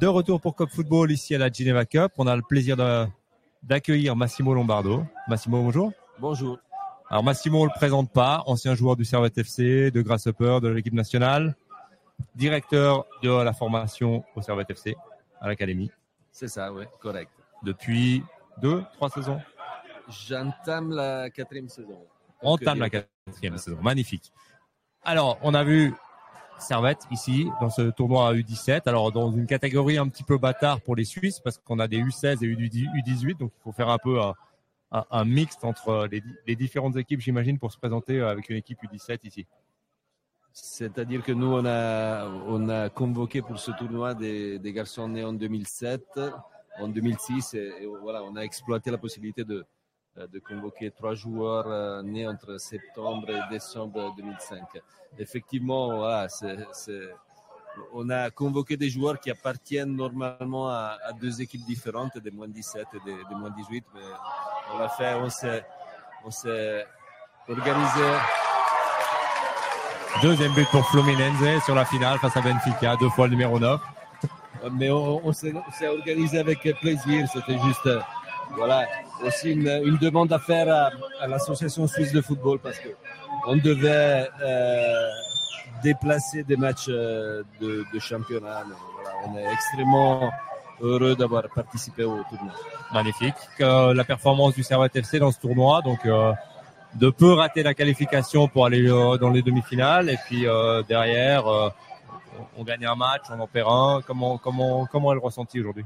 De retour pour Cop Football ici à la Geneva Cup. On a le plaisir d'accueillir Massimo Lombardo. Massimo, bonjour. Bonjour. Alors Massimo, on le présente pas, ancien joueur du Servette FC, de Grasshopper, de l'équipe nationale, directeur de la formation au Servette FC, à l'académie. C'est ça, oui, correct. Depuis deux, trois saisons J'entame la quatrième saison. On entame la quatrième saison, magnifique. Alors, on a vu Servette ici dans ce tournoi U17. Alors dans une catégorie un petit peu bâtard pour les Suisses parce qu'on a des U16 et U18, donc il faut faire un peu un, un, mixte entre les, différentes équipes, j'imagine, pour se présenter avec une équipe U17 ici. C'est-à-dire que nous, on a, on a convoqué pour ce tournoi des, garçons nés en 2007, en 2006, et voilà, on a exploité la possibilité de, euh, de convoquer trois joueurs euh, nés entre septembre et décembre 2005. Effectivement, voilà, on a convoqué des joueurs qui appartiennent normalement à, deux équipes différentes, des moins 17 et des, moins 18, mais on l'a fait, on s'est, on s'est organisé. Deuxième but pour Fluminense sur la finale face à Benfica, deux fois le numéro 9. Mais on, s'est, organisé avec plaisir, c'était juste voilà, aussi une, demande à faire à, l'association suisse de football parce que on devait euh, déplacer des matchs euh, de, championnat. on est extrêmement heureux d'avoir participé au tournoi. Magnifique. la performance du Servette FC dans ce tournoi, donc euh, de peu rater la qualification pour aller dans les demi-finales et puis derrière on, gagne un match, on en perd un. Comment comment comment est le ressenti aujourd'hui?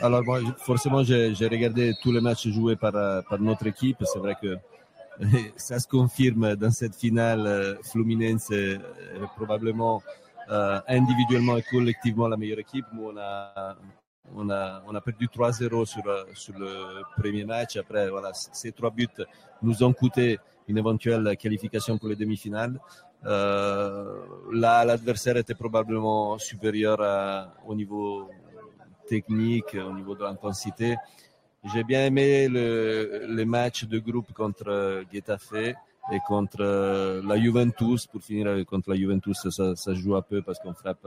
Alors, forcément, j'ai regardé tous les matchs joués par, par notre équipe. C'est vrai que ça se confirme dans cette finale. Euh, Fluminense est probablement euh, individuellement et collectivement la meilleure équipe. Nous, on a, on a, on a perdu 3-0 sur, sur le premier match. Après, voilà, ces trois buts nous ont coûté une éventuelle qualification pour les demi-finales. Euh, là, l'adversaire était probablement supérieur au niveau technique, au niveau de l'intensité. J'ai bien aimé le, les matchs de groupe contre Getafe et contre la Juventus. Pour finir contre la Juventus, ça, ça joue un peu parce qu'on frappe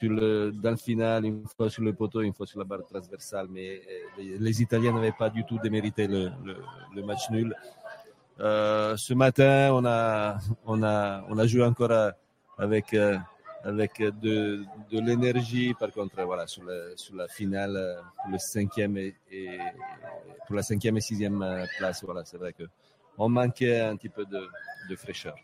dans le final, une fois sur le poteau, une fois sur la barre transversale. Mais euh, les, Italiens n'avaient pas du tout démérité le, match nul. Euh, ce matin, on a, on, a, on a joué encore avec euh, avec de, de l'énergie. Par contre, voilà, sur, sur la finale, pour, le cinquième et, pour la cinquième et sixième place, voilà, c'est vrai qu'on manquait un petit peu de, de fraîcheur.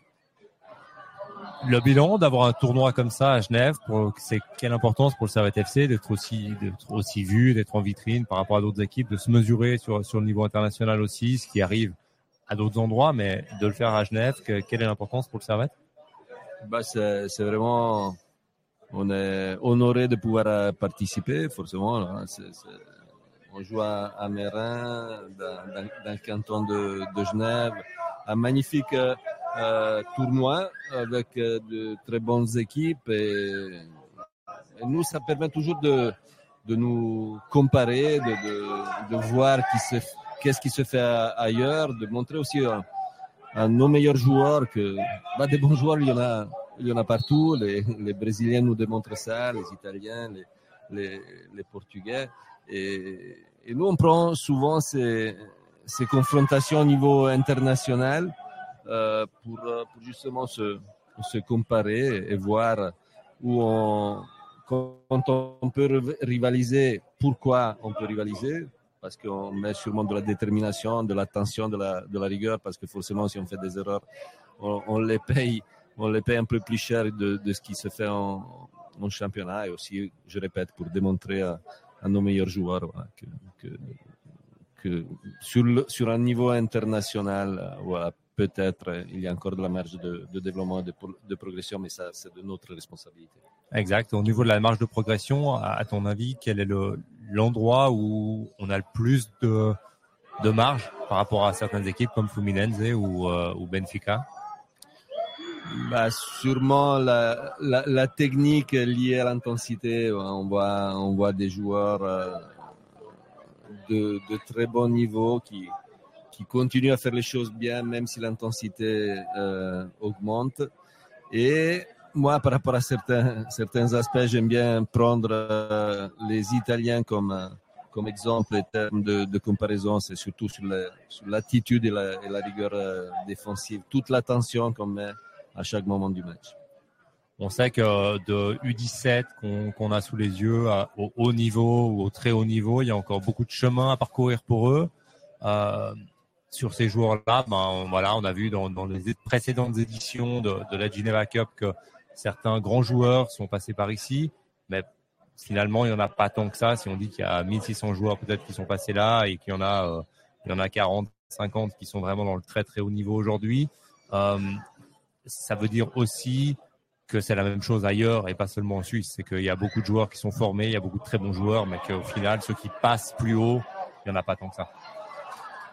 Le bilan d'avoir un tournoi comme ça à Genève, c'est quelle importance pour le Servette FC d'être aussi, d'être aussi vu, d'être en vitrine par rapport à d'autres équipes, de se mesurer sur, sur le niveau international aussi, ce qui arrive à d'autres endroits, mais de le faire à Genève, quelle est l'importance pour le Servette? Bah, c'est vraiment, on est honoré de pouvoir euh, participer, forcément. Hein. on joue à, à Mérin, dans, le canton de, Genève, un magnifique euh, tournoi avec euh, de très bonnes équipes et, nous, ça permet toujours de, de nous comparer, de, de, voir qu'est-ce qui se fait ailleurs, de montrer aussi nos meilleurs joueurs que bah, des bons joueurs, il y en a, il y en a partout. Les, les Brésiliens nous démontrent ça, les Italiens, les, les, les Portugais. Et, et, nous, on prend souvent ces, ces confrontations au niveau international euh, pour, pour, justement se, se comparer et voir où on, quand on peut rivaliser, pourquoi on peut rivaliser, parce qu'on met sûrement de la détermination, de l'attention, de la, de la rigueur, parce que forcément, si on fait des erreurs, on, les paye, on les paye un peu plus cher de, ce qui se fait en, championnat et aussi, je répète, pour démontrer à, nos meilleurs joueurs que, sur, le, un niveau international, voilà, peut-être il y a encore de la marge de, développement, de, de progression, mais ça, c'est de notre responsabilité. Exact. Au niveau de la marge de progression, à ton avis, quel est l'endroit où on a le plus de, de marge par rapport à certaines équipes comme Fluminense ou, euh, Benfica? Bah, Sûrement la, la, technique liée à l'intensité. On voit, on voit des joueurs euh, de, de, très bon niveau qui, qui continuent à faire les choses bien même si l'intensité euh, augmente. Et moi, par rapport à certains, certains aspects, j'aime bien prendre euh, les Italiens comme, euh, comme exemple en termes de, comparaison. C'est surtout sur l'attitude et, la, et rigueur euh, défensive. Toute l'attention qu'on met à chaque moment du match. On sait que de U17 qu'on a sous les yeux au haut niveau ou au très haut niveau, il y a encore beaucoup de chemin à parcourir pour eux. Sur ces joueurs-là, ben voilà, on a vu dans, dans les précédentes éditions de, de, la Geneva Cup que certains grands joueurs sont passés par ici, mais finalement il y en a pas tant que ça. Si on dit qu'il y a 1600 joueurs peut-être qui sont passés là et qu'il y en a, euh, y en a 40, 50 qui sont vraiment dans le très très haut niveau aujourd'hui, euh, ça veut dire aussi que c'est la même chose ailleurs et pas seulement en Suisse. C'est qu'il y a beaucoup de joueurs qui sont formés, il y a beaucoup de très bons joueurs, mais qu'au final, ceux qui passent plus haut, il n'y en a pas tant que ça.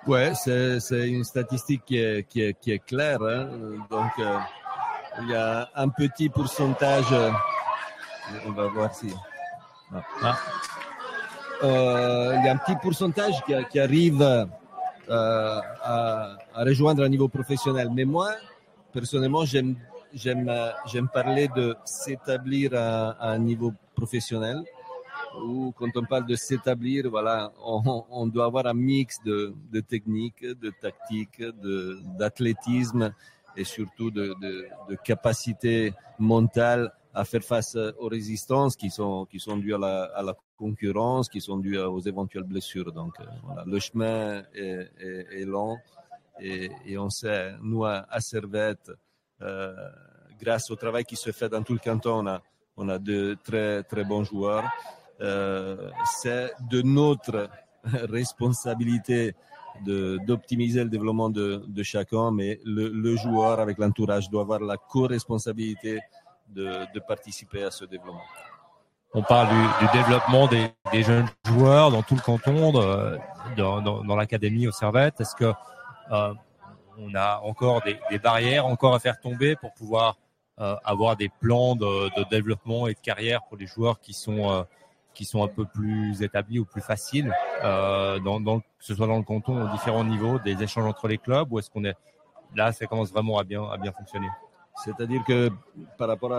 Ouais, c'est une statistique qui est, qui est, qui est claire. Hein. Donc, euh, il y a un petit pourcentage. On va voir si. Ah. Euh, il y a un petit pourcentage qui, qui arrive euh, à, à rejoindre un niveau professionnel. Mais moi, personnellement, j'aime j'aime j'aime parler de s'établir à, un niveau professionnel ou quand on parle de s'établir, voilà, on, on, doit avoir un mix de, de technique, de tactique, de d'athlétisme et surtout de, de, capacité mentale à faire face aux résistances qui sont qui sont dues à la, concurrence, qui sont dues aux éventuelles blessures. Donc euh, le chemin est, long et, on sait, nous à, Servette, euh, grâce au travail qui se fait dans tout le canton, on a, on de très, très bons joueurs. Euh, c'est de notre responsabilité d'optimiser le développement de, chacun, mais le, joueur avec l'entourage doit avoir la co-responsabilité de, participer à ce développement. On parle du, développement des, jeunes joueurs dans tout le canton, dans, l'académie au Servette. Est-ce que euh, on a encore des, barrières encore à faire tomber pour pouvoir euh, avoir des plans de, de, développement et de carrière pour les joueurs qui sont euh, qui sont un peu plus établis ou plus faciles, euh, que ce soit dans le canton aux différents niveaux, des échanges entre les clubs, ou est-ce qu'on est là, ça commence vraiment à bien à bien fonctionner? C'est-à-dire que par rapport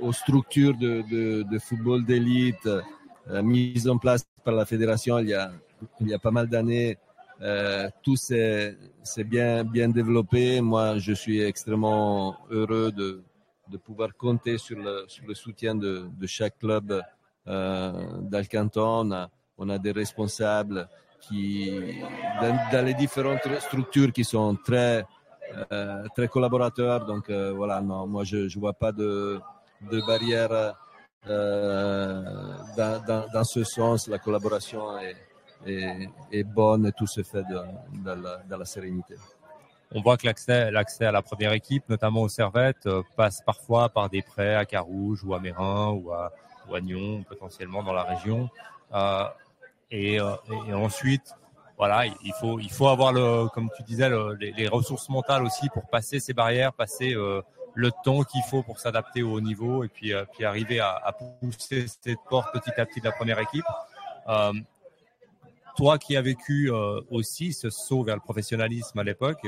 aux, structures de, football d'élite euh, mises en place par la fédération il y a il y a pas mal d'années, euh, tout s'est bien, bien développé. Moi, je suis extrêmement heureux de, de pouvoir compter sur le, sur le soutien de, de chaque club dans le canton. On a, des responsables qui, dans, les différentes structures qui sont très, euh, collaborateurs. Donc euh, voilà, non, moi je ne vois pas de, barrière euh, dans, ce sens. La collaboration est bonne et tout se fait dans la sérénité. On voit que l'accès, l'accès à la première équipe, notamment aux Servettes, euh, passe parfois par des prêts à Carouge ou à Mérin ou à, potentiellement dans la région. Euh, et, euh, et, ensuite, voilà, il faut, il faut avoir le, comme tu disais, le, les, ressources mentales aussi pour passer ces barrières, passer euh, le temps qu'il faut pour s'adapter au haut niveau et puis, puis arriver à, pousser cette porte petit à petit de la première équipe. Toi qui as vécu aussi ce saut vers le professionnalisme à l'époque,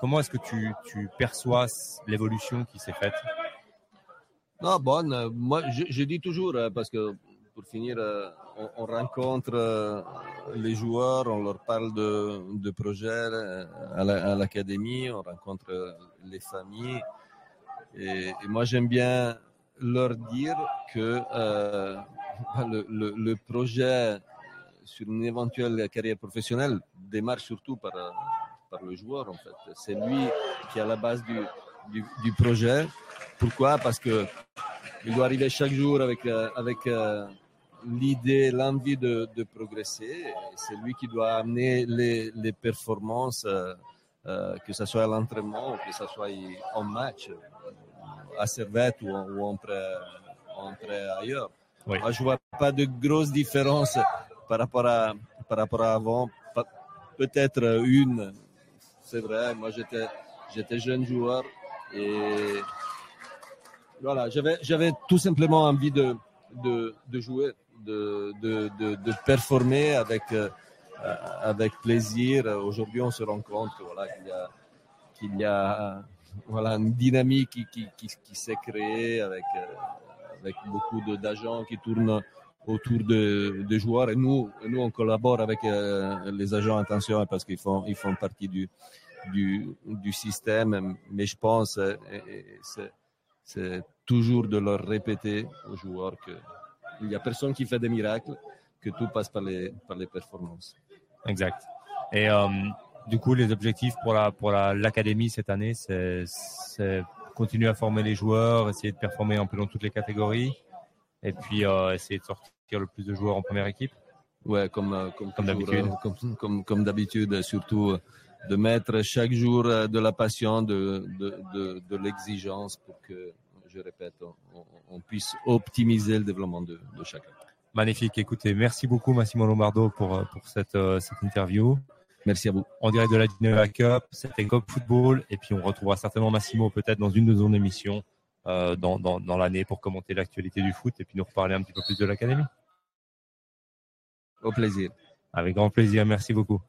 comment est-ce que tu perçois l'évolution qui s'est faite? Non, bon, euh, moi je, dis toujours, parce que pour finir, on, on rencontre les joueurs, on leur parle de, de projets à l'académie, on rencontre les familles. Et, moi j'aime bien leur dire que euh, le, le, projet sur une éventuelle carrière professionnelle démarre surtout par, par le joueur en fait. C'est lui qui est à la base du, du, projet. Pourquoi? Parce que il doit arriver chaque jour avec, euh, avec euh, l'idée, l'envie de, de, progresser. C'est lui qui doit amener les, les performances, euh, que ce soit à l'entraînement ou que ce soit en match, à Servette ou, ou en, prêt, en prêt ailleurs. Oui. Moi, je vois pas de grosses différences par rapport à, par rapport à avant. Peut-être une, c'est vrai. Moi, j'étais, j'étais jeune joueur et voilà, j'avais, tout simplement envie de, de, de jouer, de, de, de, de performer avec, euh, avec plaisir. Aujourd'hui, on se rend compte voilà, qu'il y a, y a voilà, une dynamique qui, qui, qui, qui s'est créée avec, euh, avec beaucoup de- d'agents qui tournent autour de, des joueurs. Et nous, nous, on collabore avec euh, les agents, attention, parce qu'ils font, ils font partie du, du, du système. Mais je pense, c'est toujours de leur répéter aux joueurs que il n'y a personne qui fait des miracles, que tout passe par les, par les performances. Exact. Et euh, du coup, les objectifs pour la pour la l'académie cette année, c'est continuer à former les joueurs, essayer de performer un peu dans toutes les catégories, et puis euh, essayer de sortir le plus de joueurs en première équipe. Ouais, comme, euh, comme, Comme d'habitude. Comme, comme, comme d'habitude, surtout de mettre chaque jour euh, de la passion, de, de, de, de l'exigence pour que, je répète, on, on puisse optimiser le développement de, de chacun. Magnifique. Écoutez, merci beaucoup Massimo Lombardo pour euh, pour cette euh, cette interview. Merci à vous. En direct de la Geneva Cup, c'était Cop Football, et puis on retrouvera certainement Massimo peut-être dans une de nos émissions euh, dans dans, dans l'année pour commenter l'actualité du foot et puis nous reparler un petit peu plus de l'académie. Au plaisir. Avec grand plaisir. Merci beaucoup.